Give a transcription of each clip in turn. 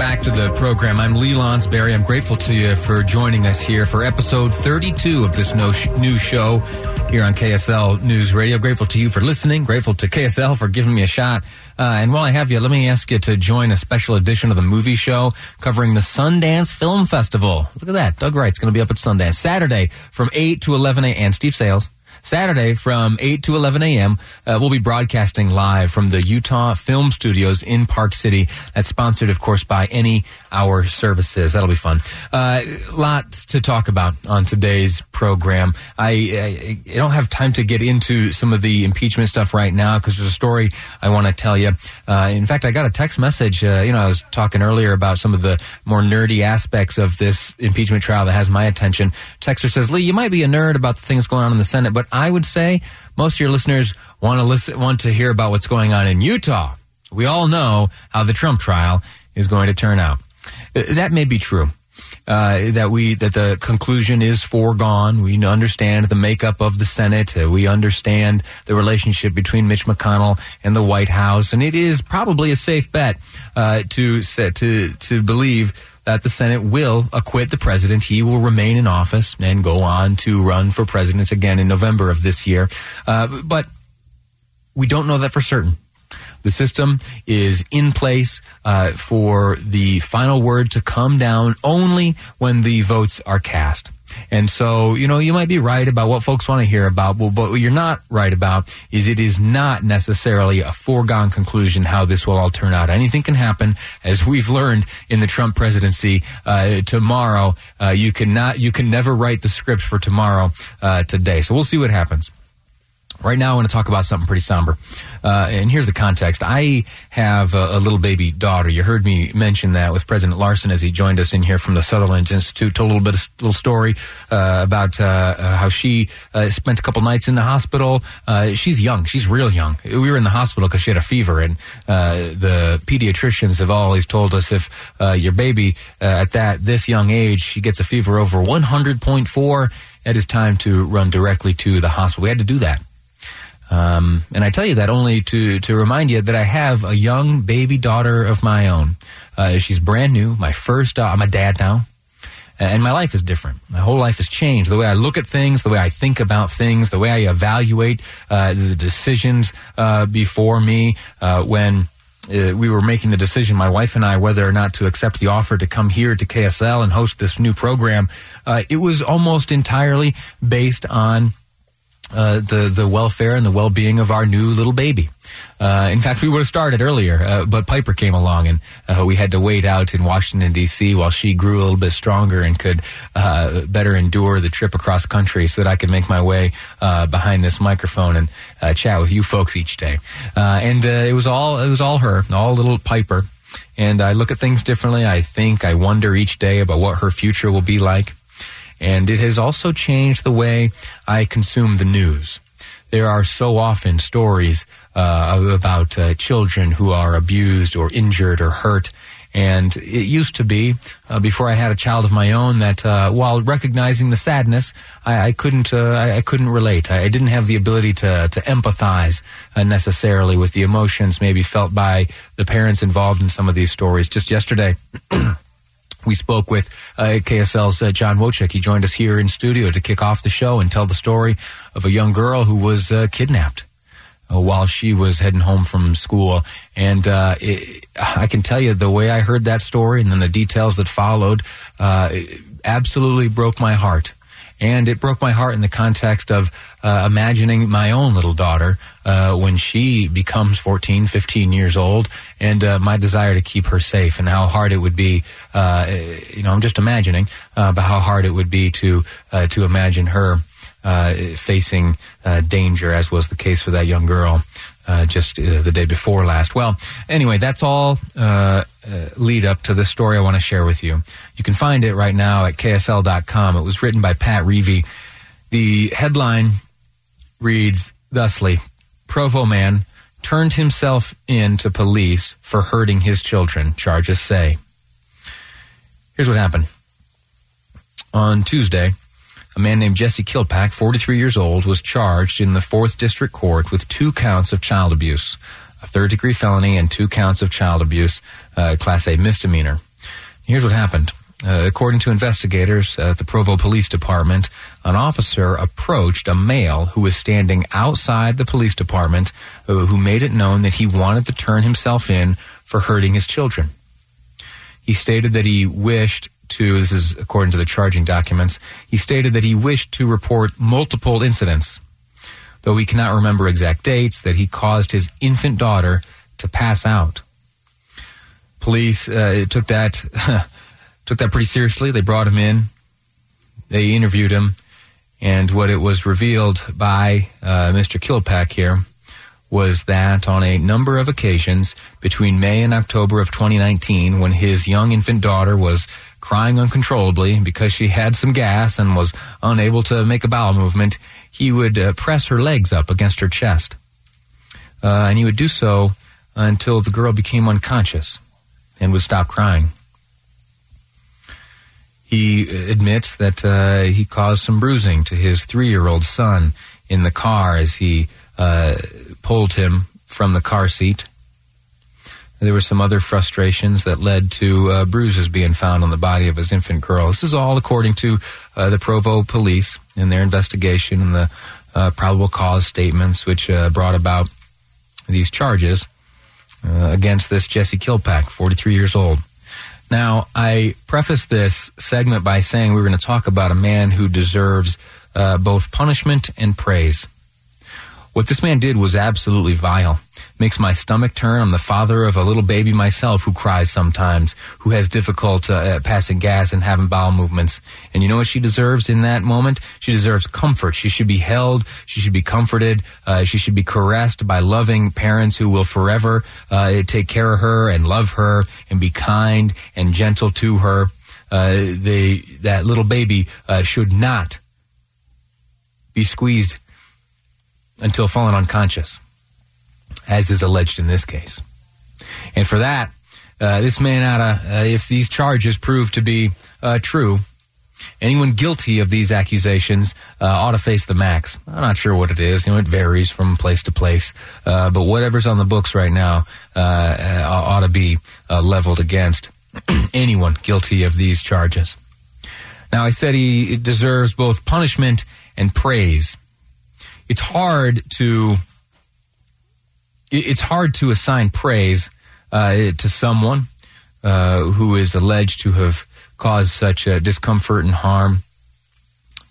Back to the program. I'm Lee Lonsberry. I'm grateful to you for joining us here for episode 32 of this new show here on KSL News Radio. Grateful to you for listening. Grateful to KSL for giving me a shot. Uh, and while I have you, let me ask you to join a special edition of the movie show covering the Sundance Film Festival. Look at that. Doug Wright's going to be up at Sundance Saturday from 8 to 11 a.m. And Steve Salles. Saturday from 8 to 11 a.m. Uh, we'll be broadcasting live from the Utah Film Studios in Park City. That's sponsored, of course, by Any Hour Services. That'll be fun. Uh, lots to talk about on today's program. I, I, I, don't have time to get into some of the impeachment stuff right now because there's a story I want to tell you. Uh, in fact, I got a text message. Uh, you know, I was talking earlier about some of the more nerdy aspects of this impeachment trial that has my attention. Texter says, Lee, you might be a nerd about the things going on in the Senate, but I would say most of your listeners want to listen, want to hear about what's going on in Utah. We all know how the Trump trial is going to turn out. Uh, that may be true. Uh, that we that the conclusion is foregone. We understand the makeup of the Senate. Uh, we understand the relationship between Mitch McConnell and the White House, and it is probably a safe bet uh, to to to believe that the Senate will acquit the president. He will remain in office and go on to run for president again in November of this year. Uh, but we don't know that for certain. The system is in place uh, for the final word to come down only when the votes are cast. And so, you know, you might be right about what folks want to hear about, but what you're not right about is it is not necessarily a foregone conclusion how this will all turn out. Anything can happen, as we've learned in the Trump presidency. Uh, tomorrow, uh, you cannot, you can never write the script for tomorrow uh, today. So we'll see what happens. Right now, I want to talk about something pretty somber. Uh, and here's the context. I have a, a, little baby daughter. You heard me mention that with President Larsen as he joined us in here from the Sutherland Institute. Told a little bit of little story uh, about uh, uh how she uh, spent a couple nights in the hospital. Uh, she's young. She's real young. We were in the hospital because she had a fever, and the pediatricians have always told us if your baby at that this young age she gets a fever over 100.4, it is time to run directly to the hospital. We had to do that. Um, and I tell you that only to, to remind you that I have a young baby daughter of my own. Uh, she's brand new, my first, uh, I'm a dad now. And my life is different. My whole life has changed. The way I look at things, the way I think about things, the way I evaluate uh, the decisions uh, before me. Uh, when uh, we were making the decision, my wife and I, whether or not to accept the offer to come here to KSL and host this new program, it was almost entirely based on uh, the the welfare and the well being of our new little baby. Uh, in fact, we would have started earlier, uh, but Piper came along, and uh, we had to wait out in Washington D.C. while she grew a little bit stronger and could uh, better endure the trip across country, so that I could make my way uh, behind this microphone and chat with you folks each day. and it was all it was all her, all little Piper. And I look at things differently. I think, I wonder each day about what her future will be like and it has also changed the way I consume the news. There are so often stories uh, about uh, children who are abused or injured or hurt. And it used to be, uh, before I had a child of my own, that uh, while recognizing the sadness, I, I couldn't, uh, I, I, couldn't relate. I, I, didn't have the ability to to empathize uh, necessarily with the emotions maybe felt by the parents involved in some of these stories. Just yesterday. we spoke with uh, KSL's uh, John Wojcik. He joined us here in studio to kick off the show and tell the story of a young girl who was uh, kidnapped uh, while she was heading home from school. And uh, it, I can tell you the way I heard that story and then the details that followed uh, absolutely broke my heart. And it broke my heart in the context of uh, imagining my own little daughter uh, when she becomes 14, 15 years old, and uh, my desire to keep her safe and how hard it would be. Uh, you know, I'm just imagining, uh, but how hard it would be to uh, to imagine her Uh, facing uh, danger, as was the case for that young girl. Uh, just the day before last. Well, anyway, that's all lead up to the story I want to share with you. You can find it right now at KSL.com. It was written by Pat Reavy. The headline reads thusly Provo man turned himself in to police for hurting his children, charges say. Here's what happened. On Tuesday, a man named Jesse Kilpack, 43 years old, was charged in the 4th District Court with two counts of child abuse, a third degree felony, and two counts of child abuse, uh, Class A misdemeanor. Here's what happened. Uh, according to investigators at the Provo Police Department, an officer approached a male who was standing outside the police department uh, who made it known that he wanted to turn himself in for hurting his children. He stated that he wished to, this is according to the charging documents, he stated that he wished to report multiple incidents, though he cannot remember exact dates, that he caused his infant daughter to pass out. Police uh, took that took that pretty seriously. They brought him in, they interviewed him, and what it was revealed by uh, Mr. Kilpack here was that on a number of occasions between May and October of 2019, when his young infant daughter was crying uncontrollably because she had some gas and was unable to make a bowel movement, he would uh, press her legs up against her chest. Uh, and he would do so until the girl became unconscious and would stop crying. He admits that uh, he caused some bruising to his three year old son in the car as he uh, pulled him from the car seat. There were some other frustrations that led to uh, bruises being found on the body of his infant girl. This is all according to uh, the Provo police in their investigation and the uh, probable cause statements, which uh, brought about these charges against this Jesse Kilpack, 43 years old. Now, I preface this segment by saying we're going to talk about a man who deserves uh, both punishment and praise. What this man did was absolutely vile. Makes my stomach turn. I'm the father of a little baby myself who cries sometimes, who has difficulty uh, passing gas and having bowel movements. And you know what she deserves in that moment? She deserves comfort. She should be held. She should be comforted. Uh, she should be caressed by loving parents who will forever uh, take care of her and love her and be kind and gentle to her. Uh, they, that little baby uh, should not be squeezed until fallen unconscious, as is alleged in this case. And for that, uh, this man ought to, uh, if these charges prove to be uh, true, anyone guilty of these accusations uh, ought to face the max. I'm not sure what it is. You know, it varies from place to place. Uh, but whatever's on the books right now uh, ought to be leveled against anyone guilty of these charges. Now, I said he deserves both punishment and praise it's hard to it's hard to assign praise uh, to someone uh, who is alleged to have caused such uh, discomfort and harm.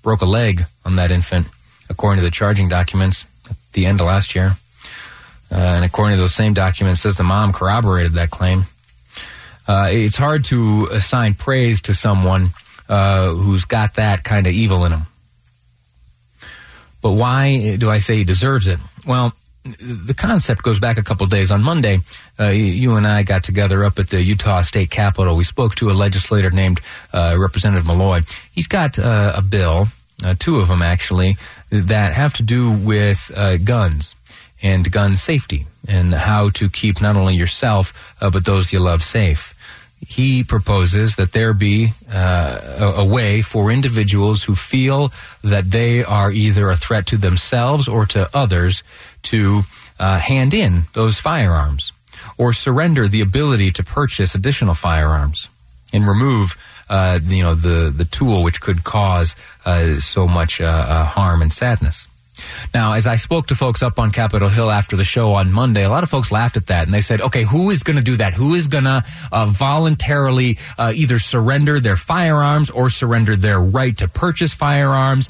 Broke a leg on that infant, according to the charging documents at the end of last year. Uh, and according to those same documents, says the mom corroborated that claim. Uh, it's hard to assign praise to someone uh, who's got that kind of evil in him. But why do I say he deserves it? Well, the concept goes back a couple days. On Monday, uh, you and I got together up at the Utah State Capitol. We spoke to a legislator named uh, Representative Maloy. He's got uh, a bill, uh, two of them actually, that have to do with uh, guns and gun safety and how to keep not only yourself uh, but those you love safe he proposes that there be a, a, way for individuals who feel that they are either a threat to themselves or to others to uh, hand in those firearms or surrender the ability to purchase additional firearms and remove uh, you know the the tool which could cause uh, so much uh, uh, harm and sadness. Now, as I spoke to folks up on Capitol Hill after the show on Monday, a lot of folks laughed at that and they said, okay, who is going to do that? Who is going to uh, voluntarily uh, either surrender their firearms or surrender their right to purchase firearms?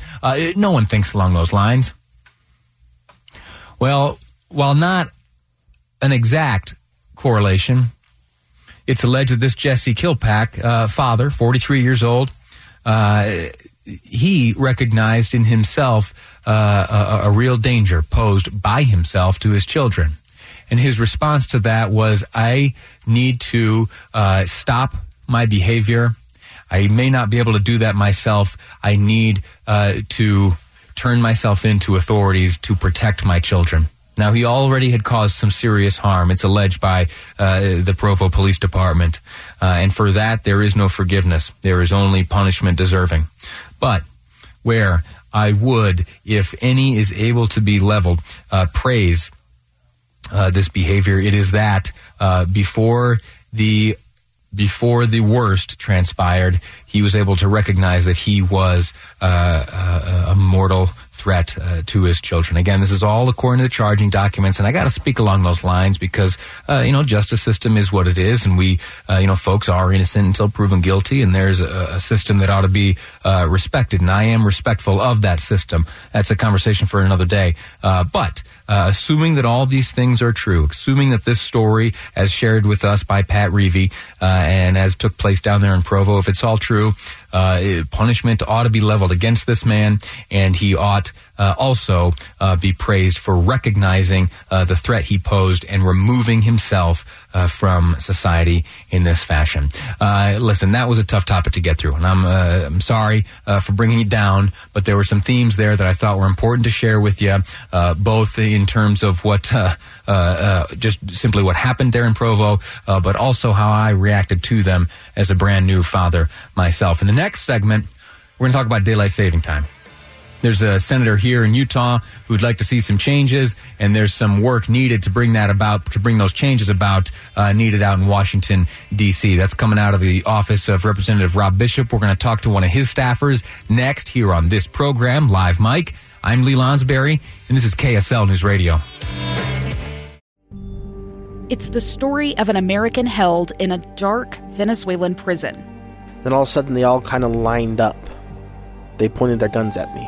No one thinks along those lines. Well, while not an exact correlation, it's alleged that this Jesse Kilpack, uh, father, 43 years old, uh, he recognized in himself uh, a, a, real danger posed by himself to his children. And his response to that was, I need to uh, stop my behavior. I may not be able to do that myself. I need uh, to turn myself into authorities to protect my children. Now, he already had caused some serious harm. It's alleged by uh, the Provo Police Department. Uh, and for that, there is no forgiveness. There is only punishment deserving. But where I would, if any is able to be leveled, uh, praise uh, this behavior, it is that uh, before the before the worst transpired, he was able to recognize that he was uh, a mortal threat uh, to his children. Again, this is all according to the charging documents, and I got to speak along those lines because uh, you know justice system is what it is, and we uh, you know folks are innocent until proven guilty, and there's a, a system that ought to be uh, respected, and I am respectful of that system. That's a conversation for another day, uh, but. Uh, assuming that all these things are true, assuming that this story, as shared with us by Pat Reavy, and as took place down there in Provo, if it's all true, Uh, punishment ought to be leveled against this man, and he ought uh, also uh, be praised for recognizing uh, the threat he posed and removing himself uh, from society in this fashion. Uh, listen, that was a tough topic to get through, and I'm I'm sorry for bringing it down, but there were some themes there that I thought were important to share with you, both in terms of what just simply what happened there in Provo, but also how I reacted to them as a brand new father myself. In the next segment, we're going to talk about daylight saving time. There's a senator here in Utah who'd like to see some changes, and there's some work needed to bring that about, to bring those changes about, uh, needed out in Washington, D.C. That's coming out of the office of Representative Rob Bishop. We're going to talk to one of his staffers next here on this program, Live Mic. I'm Lee Lonsberry, and this is KSL News Radio. It's the story of an American held in a dark Venezuelan prison. Then all of a sudden, they all kind of lined up. They pointed their guns at me.